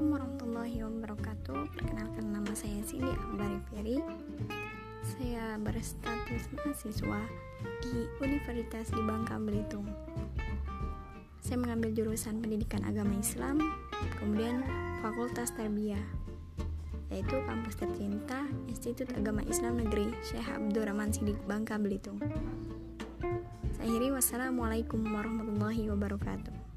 Assalamualaikum warahmatullahi wabarakatuh. Perkenalkan nama saya Cindy Ambari Piri. Saya berstatus mahasiswa di Universitas di Bangka Belitung Saya mengambil jurusan pendidikan agama Islam Kemudian Fakultas Tarbiyah Yaitu kampus tercinta Institut Agama Islam Negeri Syekh Abdurrahman Sidik Bangka Belitung. Saya akhiri. Wassalamualaikum warahmatullahi wabarakatuh.